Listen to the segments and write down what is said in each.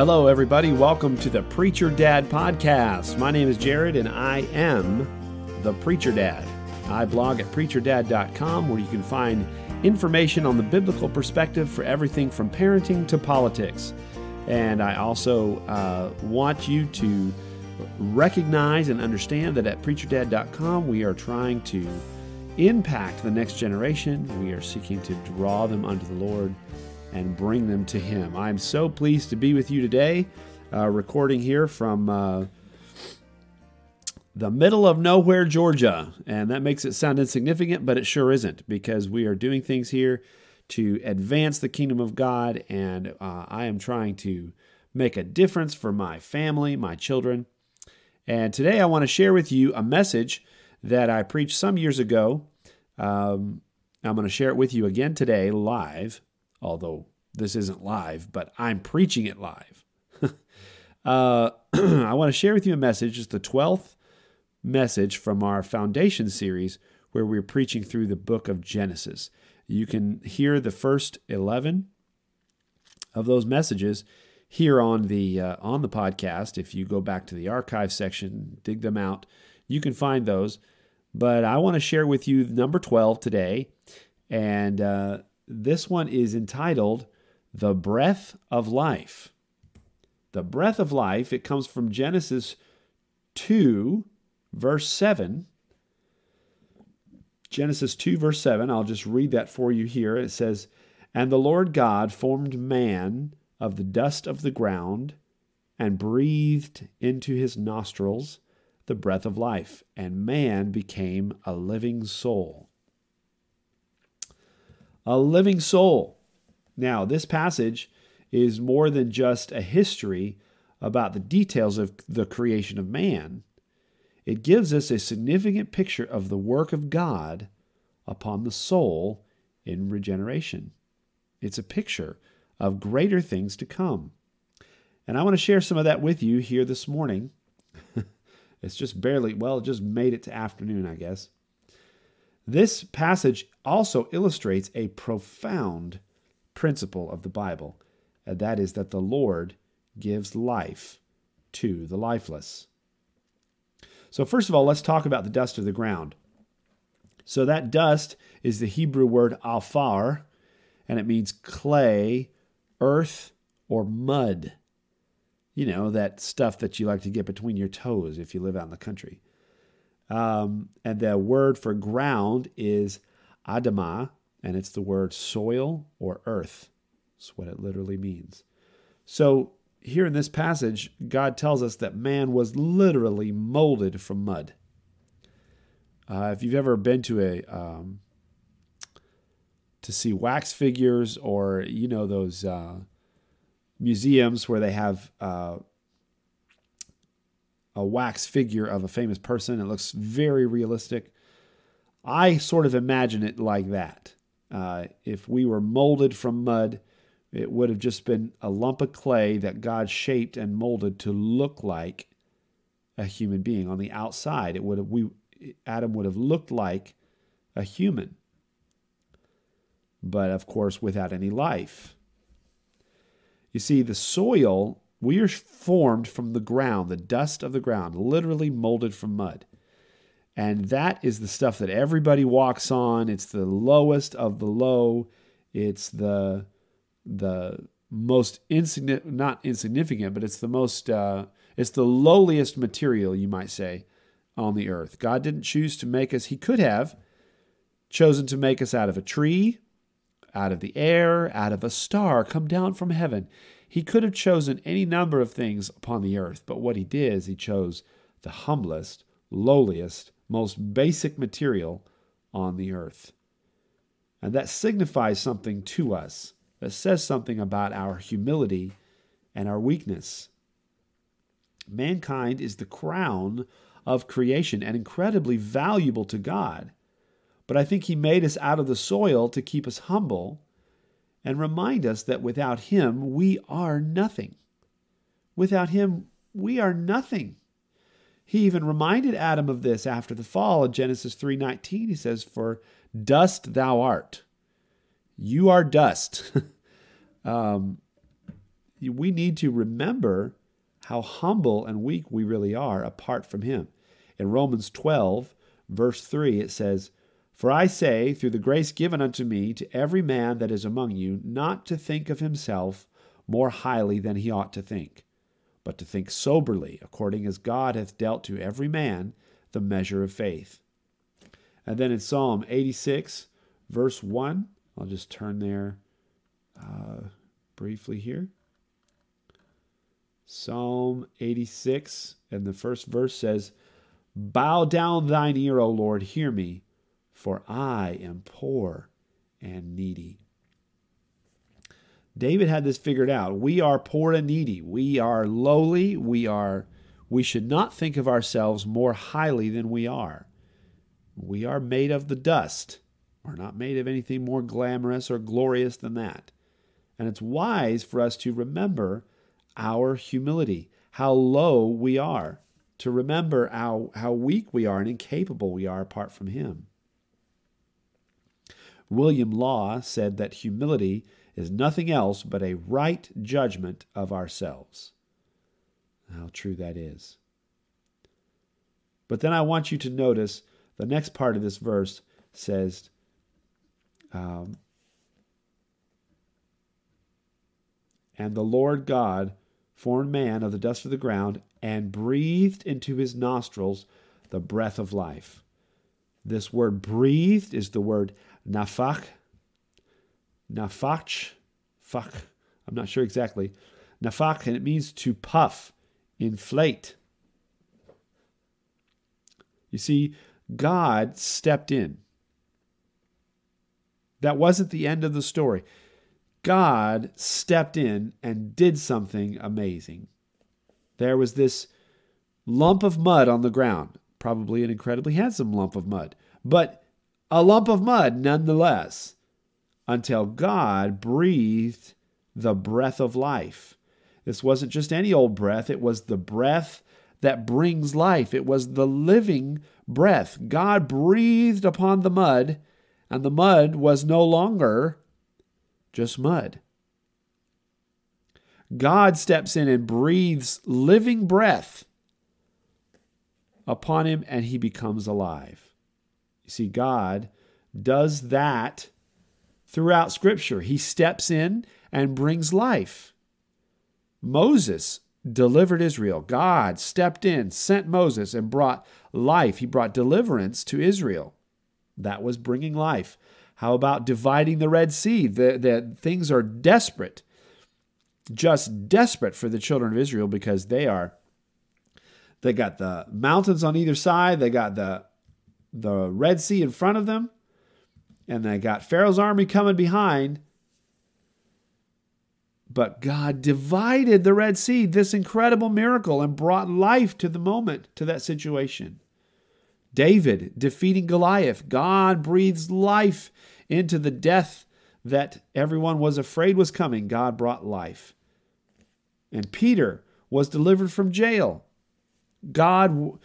Hello, everybody. Welcome to the Preacher Dad Podcast. My name is Jared, and I am the Preacher Dad. I blog at preacherdad.com where you can find information on the biblical perspective for everything from parenting to politics. And I also uh, want you to recognize and understand that at preacherdad.com we are trying to impact the next generation. We are seeking to draw them unto the Lord and bring them to Him. I'm so pleased to be with you today, uh, recording here from uh, the middle of nowhere, Georgia. And that makes it sound insignificant, but it sure isn't because we are doing things here to advance the kingdom of God. And uh, I am trying to make a difference for my family, my children. And today I want to share with you a message that I preached some years ago. Um, I'm going to share it with you again today, live, although this isn't live, but I'm preaching it live. uh, I want to share with you a message. It's the 12th message from our foundation series where we're preaching through the book of Genesis. You can hear the first 11 of those messages here on the uh, on the podcast if you go back to the archive section dig them out you can find those but i want to share with you number 12 today and uh, this one is entitled the breath of life the breath of life it comes from genesis 2 verse 7. Genesis 2, verse 7, I'll just read that for you here. It says, And the Lord God formed man of the dust of the ground and breathed into his nostrils the breath of life, and man became a living soul. A living soul. Now, this passage is more than just a history about the details of the creation of man. It gives us a significant picture of the work of God upon the soul in regeneration. It's a picture of greater things to come. And I want to share some of that with you here this morning. it's just barely, well, it just made it to afternoon, I guess. This passage also illustrates a profound principle of the Bible, and that is that the Lord gives life to the lifeless. So, first of all, let's talk about the dust of the ground. So, that dust is the Hebrew word afar, and it means clay, earth, or mud. You know, that stuff that you like to get between your toes if you live out in the country. Um, and the word for ground is adama, and it's the word soil or earth. That's what it literally means. So here in this passage, God tells us that man was literally molded from mud. Uh, if you've ever been to a um, to see wax figures or you know those uh, museums where they have uh, a wax figure of a famous person, it looks very realistic. I sort of imagine it like that. Uh, if we were molded from mud, it would have just been a lump of clay that God shaped and molded to look like a human being. On the outside, it would have we Adam would have looked like a human. But of course without any life. You see, the soil, we are formed from the ground, the dust of the ground, literally molded from mud. And that is the stuff that everybody walks on. It's the lowest of the low. It's the the most insignificant, not insignificant, but it's the most, uh, it's the lowliest material, you might say, on the earth. God didn't choose to make us, He could have chosen to make us out of a tree, out of the air, out of a star come down from heaven. He could have chosen any number of things upon the earth, but what He did is He chose the humblest, lowliest, most basic material on the earth. And that signifies something to us that says something about our humility and our weakness. Mankind is the crown of creation and incredibly valuable to God. But I think He made us out of the soil to keep us humble and remind us that without Him, we are nothing. Without Him, we are nothing. He even reminded Adam of this after the fall in Genesis 3:19. He says, "For dust thou art, you are dust. um, we need to remember how humble and weak we really are apart from Him. In Romans 12, verse 3, it says, For I say, through the grace given unto me, to every man that is among you, not to think of himself more highly than he ought to think, but to think soberly, according as God hath dealt to every man the measure of faith. And then in Psalm 86, verse 1, I'll just turn there uh, briefly here. Psalm 86, and the first verse says, Bow down thine ear, O Lord, hear me, for I am poor and needy. David had this figured out. We are poor and needy. We are lowly. We are we should not think of ourselves more highly than we are. We are made of the dust. We're not made of anything more glamorous or glorious than that. And it's wise for us to remember our humility, how low we are, to remember how, how weak we are and incapable we are apart from Him. William Law said that humility is nothing else but a right judgment of ourselves. How true that is. But then I want you to notice the next part of this verse says, um, And the Lord God formed man of the dust of the ground and breathed into his nostrils the breath of life. This word breathed is the word nafach, nafach, fach, I'm not sure exactly. Nafach, and it means to puff, inflate. You see, God stepped in. That wasn't the end of the story. God stepped in and did something amazing. There was this lump of mud on the ground, probably an incredibly handsome lump of mud, but a lump of mud nonetheless, until God breathed the breath of life. This wasn't just any old breath, it was the breath that brings life. It was the living breath. God breathed upon the mud, and the mud was no longer just mud. God steps in and breathes living breath upon him, and he becomes alive. You see, God does that throughout Scripture. He steps in and brings life. Moses delivered Israel. God stepped in, sent Moses, and brought life. He brought deliverance to Israel. That was bringing life. How about dividing the Red Sea? The things are desperate, just desperate for the children of Israel because they are. They got the mountains on either side. They got the the Red Sea in front of them, and they got Pharaoh's army coming behind. But God divided the Red Sea, this incredible miracle, and brought life to the moment, to that situation. David defeating Goliath, God breathes life into the death that everyone was afraid was coming. God brought life. And Peter was delivered from jail. God,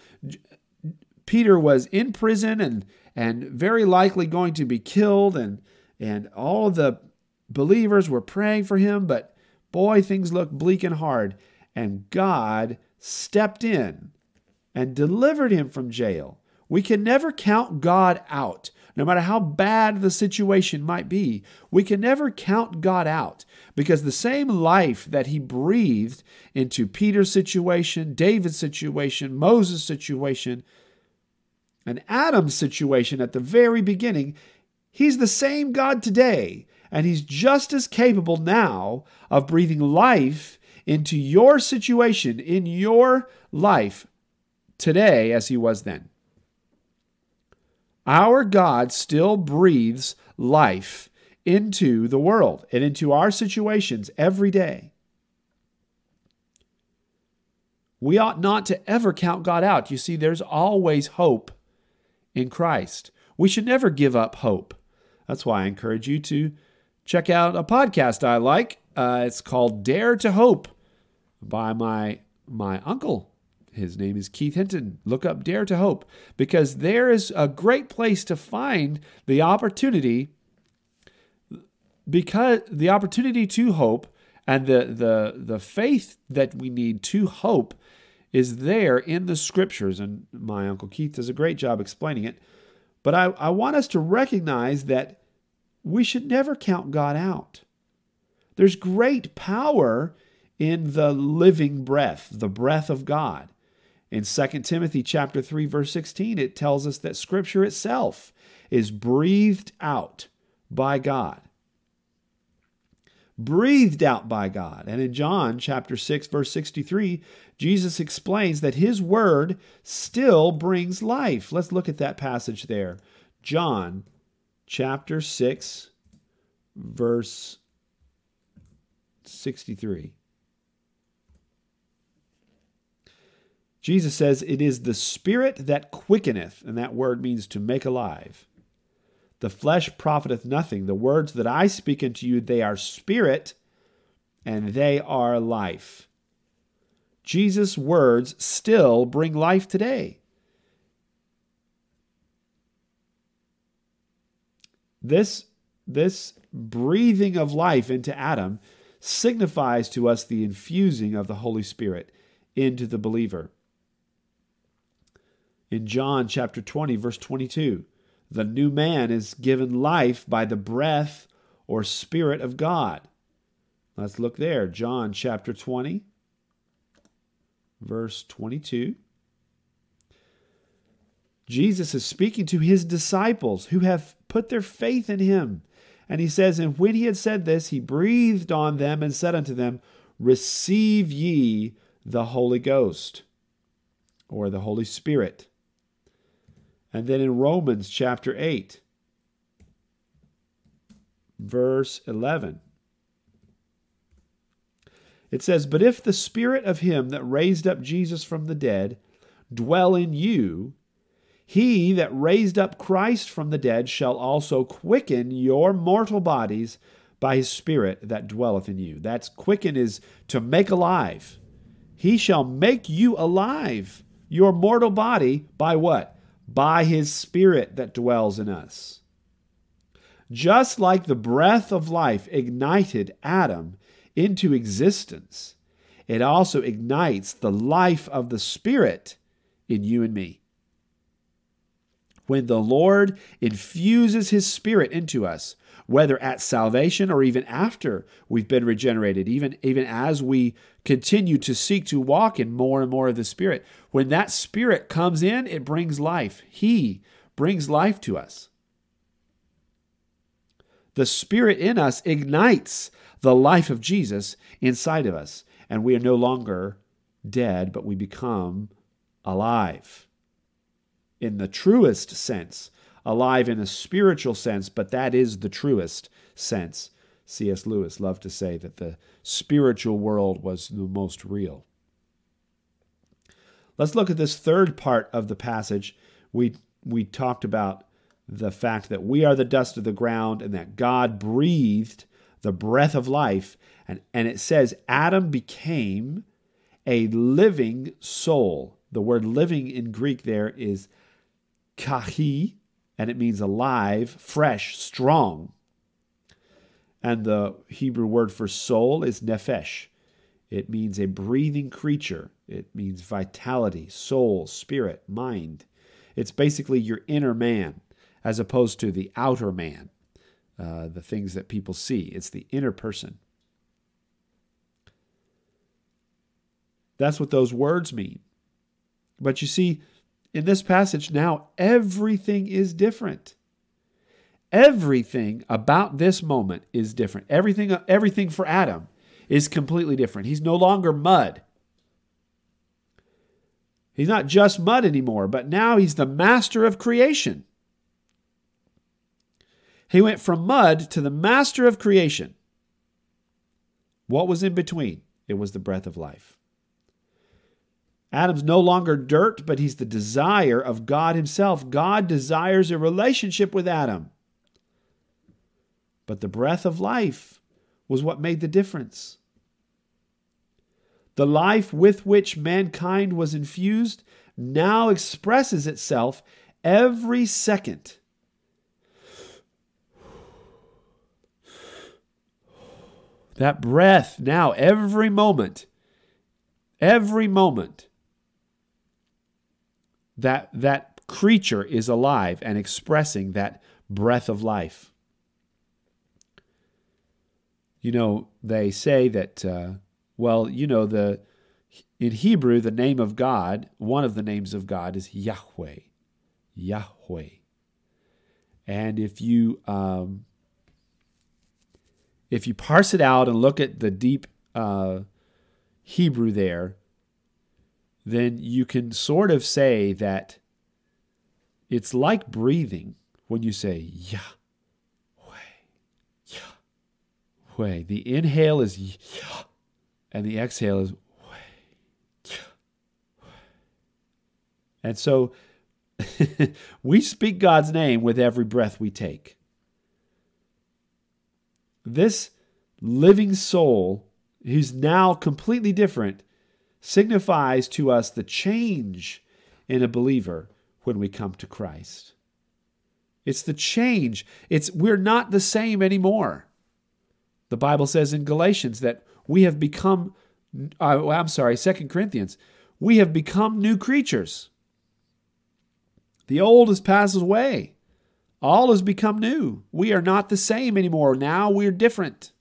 Peter was in prison and, and very likely going to be killed, and, and all the believers were praying for him, but Boy, things looked bleak and hard. And God stepped in and delivered him from jail. We can never count God out. No matter how bad the situation might be, we can never count God out because the same life that He breathed into Peter's situation, David's situation, Moses' situation, and Adam's situation at the very beginning, He's the same God today and He's just as capable now of breathing life into your situation, in your life today as He was then. Our God still breathes life into the world and into our situations every day. We ought not to ever count God out. You see, there's always hope in Christ. We should never give up hope. That's why I encourage you to check out a podcast I like. Uh, it's called Dare to Hope by my my uncle. His name is Keith Hinton. Look up Dare to Hope because there is a great place to find the opportunity because the opportunity to hope And the, the, the faith that we need to hope is there in the scriptures. And my Uncle Keith does a great job explaining it. But I, I want us to recognize that we should never count God out. There's great power in the living breath, the breath of God. In 2 Timothy chapter 3 verse 16 it tells us that scripture itself is breathed out by God. Breathed out by God. And in John chapter 6 verse 63 Jesus explains that his word still brings life. Let's look at that passage there. John chapter 6 verse 63. Jesus says, It is the Spirit that quickeneth, and that word means to make alive. The flesh profiteth nothing. The words that I speak unto you, they are spirit and they are life. Jesus' words still bring life today. This, this breathing of life into Adam signifies to us the infusing of the Holy Spirit into the believer in John chapter 20, verse 22. The new man is given life by the breath or spirit of God. Let's look there. John chapter 20, verse 22. Jesus is speaking to his disciples who have put their faith in him. And he says, And when he had said this, he breathed on them and said unto them, Receive ye the Holy Ghost, or the Holy Spirit. And then in Romans chapter 8, verse 11, it says, But if the Spirit of him that raised up Jesus from the dead dwell in you, he that raised up Christ from the dead shall also quicken your mortal bodies by his Spirit that dwelleth in you. That's quicken is to make alive. He shall make you alive, your mortal body, by what? by his Spirit that dwells in us. Just like the breath of life ignited Adam into existence, it also ignites the life of the Spirit in you and me. When the Lord infuses his Spirit into us, whether at salvation or even after we've been regenerated, even, even as we continue to seek to walk in more and more of the Spirit. When that Spirit comes in, it brings life. He brings life to us. The Spirit in us ignites the life of Jesus inside of us, and we are no longer dead, but we become alive. In the truest sense alive in a spiritual sense, but that is the truest sense. C.S. Lewis loved to say that the spiritual world was the most real. Let's look at this third part of the passage. We, we talked about the fact that we are the dust of the ground and that God breathed the breath of life. And, and it says Adam became a living soul. The word living in Greek there is kahi, and it means alive, fresh, strong. And the Hebrew word for soul is nephesh. It means a breathing creature. It means vitality, soul, spirit, mind. It's basically your inner man as opposed to the outer man, uh, the things that people see. It's the inner person. That's what those words mean. But you see, in this passage now, everything is different. Everything about this moment is different. Everything, everything for Adam is completely different. He's no longer mud. He's not just mud anymore, but now he's the master of creation. He went from mud to the master of creation. What was in between? It was the breath of life. Adam's no longer dirt, but he's the desire of God Himself. God desires a relationship with Adam. But the breath of life was what made the difference. The life with which mankind was infused now expresses itself every second. That breath now, every moment, every moment, that, that creature is alive and expressing that breath of life. You know, they say that, uh, well, you know, the in Hebrew, the name of God, one of the names of God is Yahweh. Yahweh. And if you um, if you parse it out and look at the deep uh, Hebrew there, then you can sort of say that it's like breathing when you say Yahweh. Yahweh. The inhale is Yah, and the exhale is way. And so we speak God's name with every breath we take. This living soul, who's now completely different, signifies to us the change in a believer when we come to Christ. It's the change. It's we're not the same anymore. The Bible says in Galatians that we have become uh, I'm sorry, Second Corinthians, we have become new creatures. The old has passed away. All has become new. We are not the same anymore. Now we're different.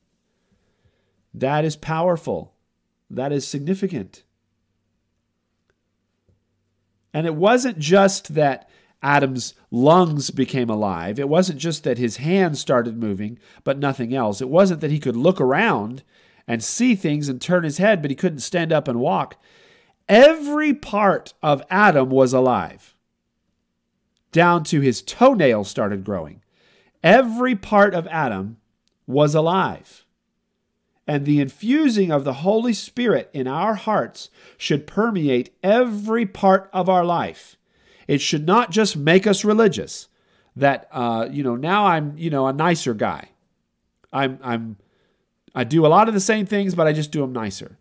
That is powerful. That is significant. And it wasn't just that Adam's lungs became alive. It wasn't just that his hands started moving, but nothing else. It wasn't that he could look around and see things and turn his head, but he couldn't stand up and walk. Every part of Adam was alive down to his toenails started growing. Every part of Adam was alive. And the infusing of the Holy Spirit in our hearts should permeate every part of our life. It should not just make us religious. That uh, you know, now I'm you know a nicer guy. I'm I'm I do a lot of the same things, but I just do them nicer.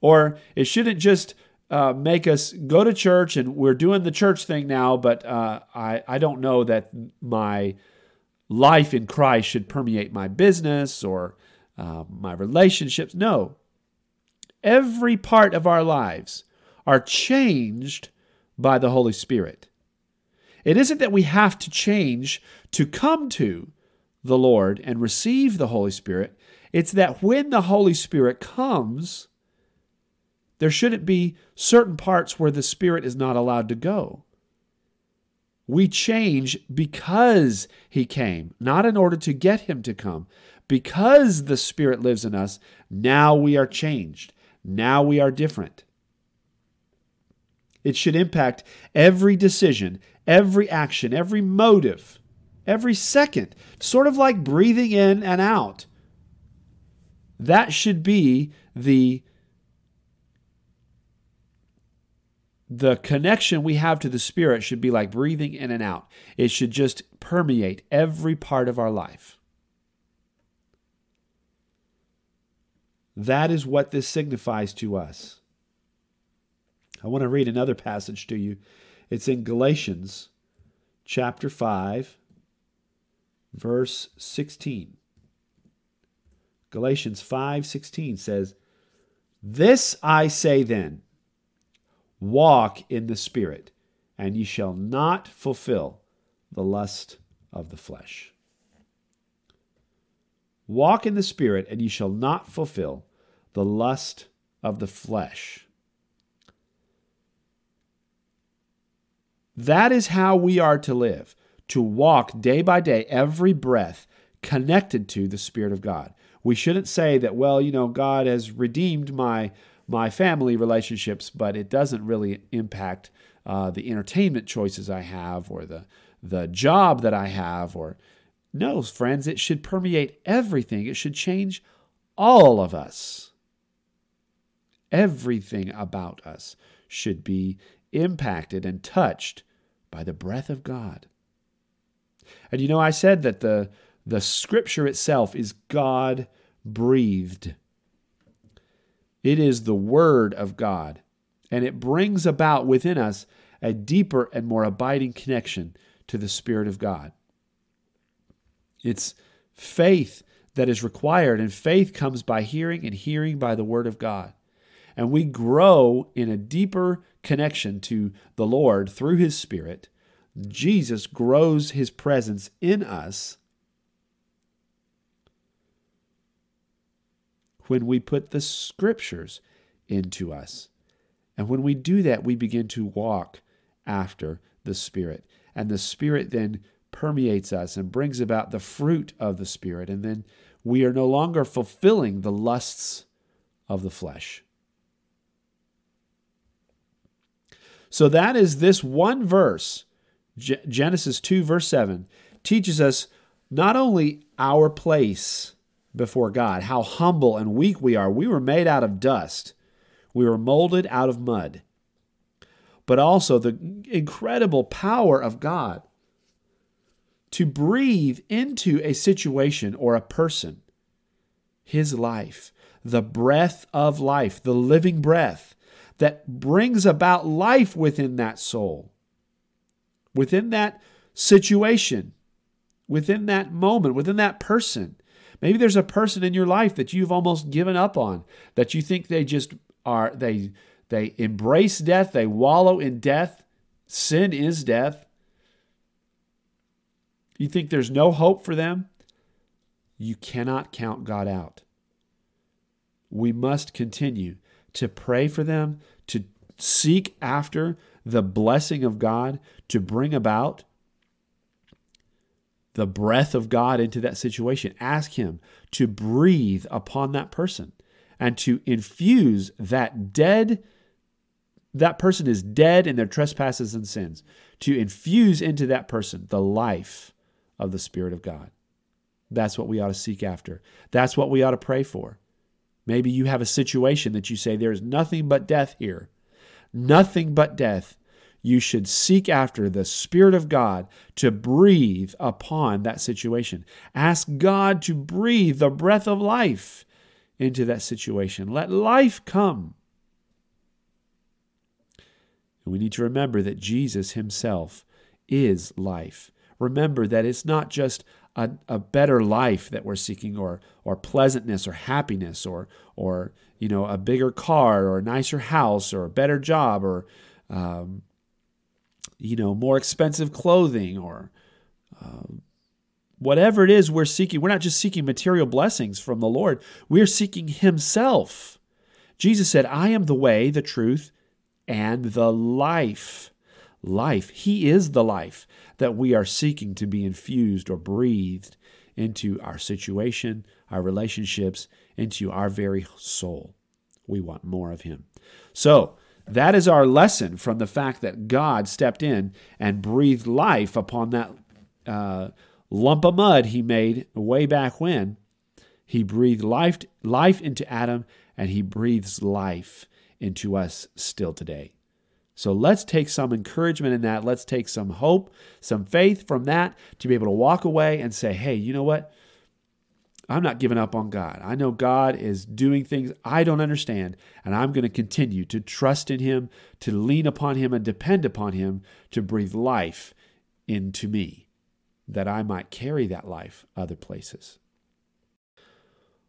Or it shouldn't just uh, make us go to church and we're doing the church thing now, but uh, I, I don't know that my life in Christ should permeate my business or uh, my relationships. No. Every part of our lives are changed by the Holy Spirit. It isn't that we have to change to come to the Lord and receive the Holy Spirit. It's that when the Holy Spirit comes, there shouldn't be certain parts where the Spirit is not allowed to go. We change because He came, not in order to get Him to come. Because the Spirit lives in us, now we are changed. Now we are different. It should impact every decision, every action, every motive, every second, sort of like breathing in and out. That should be the the connection we have to the Spirit should be like breathing in and out. It should just permeate every part of our life. That is what this signifies to us. I want to read another passage to you. It's in Galatians chapter 5, verse 16. Galatians 5:16 says, "This I say then, Walk in the Spirit, and ye shall not fulfill the lust of the flesh. Walk in the Spirit, and ye shall not fulfill the lust of the flesh. That is how we are to live, to walk day by day, every breath, connected to the Spirit of God. We shouldn't say that, well, you know, God has redeemed my my family relationships, but it doesn't really impact uh, the entertainment choices I have or the the job that I have or no, friends, it should permeate everything. It should change all of us. Everything about us should be impacted and touched by the breath of God. And you know, I said that the, the scripture itself is God breathed. It is the Word of God, and it brings about within us a deeper and more abiding connection to the Spirit of God. It's faith that is required, and faith comes by hearing, and hearing by the Word of God. And we grow in a deeper connection to the Lord through His Spirit. Jesus grows His presence in us when we put the Scriptures into us. And when we do that, we begin to walk after the Spirit. And the Spirit then permeates us and brings about the fruit of the Spirit. And then we are no longer fulfilling the lusts of the flesh. So that is this one verse, Genesis 2, verse 7, teaches us not only our place before God, how humble and weak we are. We were made out of dust, we were molded out of mud. But also the incredible power of God to breathe into a situation or a person his life, the breath of life, the living breath that brings about life within that soul, within that situation, within that moment, within that person. Maybe there's a person in your life that you've almost given up on, that you think they just are, they, they embrace death, they wallow in death. Sin is death. You think there's no hope for them? You cannot count God out. We must continue to pray for them, to seek after the blessing of God, to bring about the breath of God into that situation. Ask Him to breathe upon that person and to infuse that dead, that person is dead in their trespasses and sins, to infuse into that person the life of the Spirit of God. That's what we ought to seek after. That's what we ought to pray for. Maybe you have a situation that you say, there is nothing but death here. Nothing but death you should seek after the Spirit of God to breathe upon that situation. Ask God to breathe the breath of life into that situation. Let life come. And we need to remember that Jesus Himself is life. Remember that it's not just a, a better life that we're seeking or or pleasantness or happiness or or you know a bigger car or a nicer house or a better job or um, you know, more expensive clothing or uh, whatever it is we're seeking. We're not just seeking material blessings from the Lord, we're seeking Himself. Jesus said, I am the way, the truth, and the life. Life. He is the life that we are seeking to be infused or breathed into our situation, our relationships, into our very soul. We want more of Him. So, that is our lesson from the fact that God stepped in and breathed life upon that uh, lump of mud he made way back when. He breathed life, life into Adam, and he breathes life into us still today. So let's take some encouragement in that. Let's take some hope, some faith from that to be able to walk away and say, hey, you know what? I'm not giving up on God. I know God is doing things I don't understand, and I'm going to continue to trust in Him, to lean upon Him, and depend upon Him to breathe life into me, that I might carry that life other places.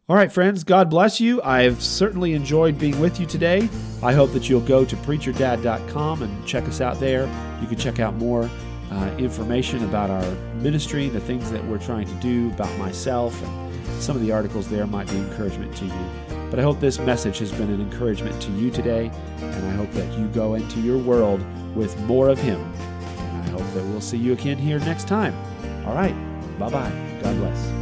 All right, friends, God bless you. I've certainly enjoyed being with you today. I hope that you'll go to preacherdad.com and check us out there. You can check out more uh, information about our ministry, the things that we're trying to do, about myself, and some of the articles there might be encouragement to you. But I hope this message has been an encouragement to you today, and I hope that you go into your world with more of Him. And I hope that we'll see you again here next time. All right, bye bye. God bless.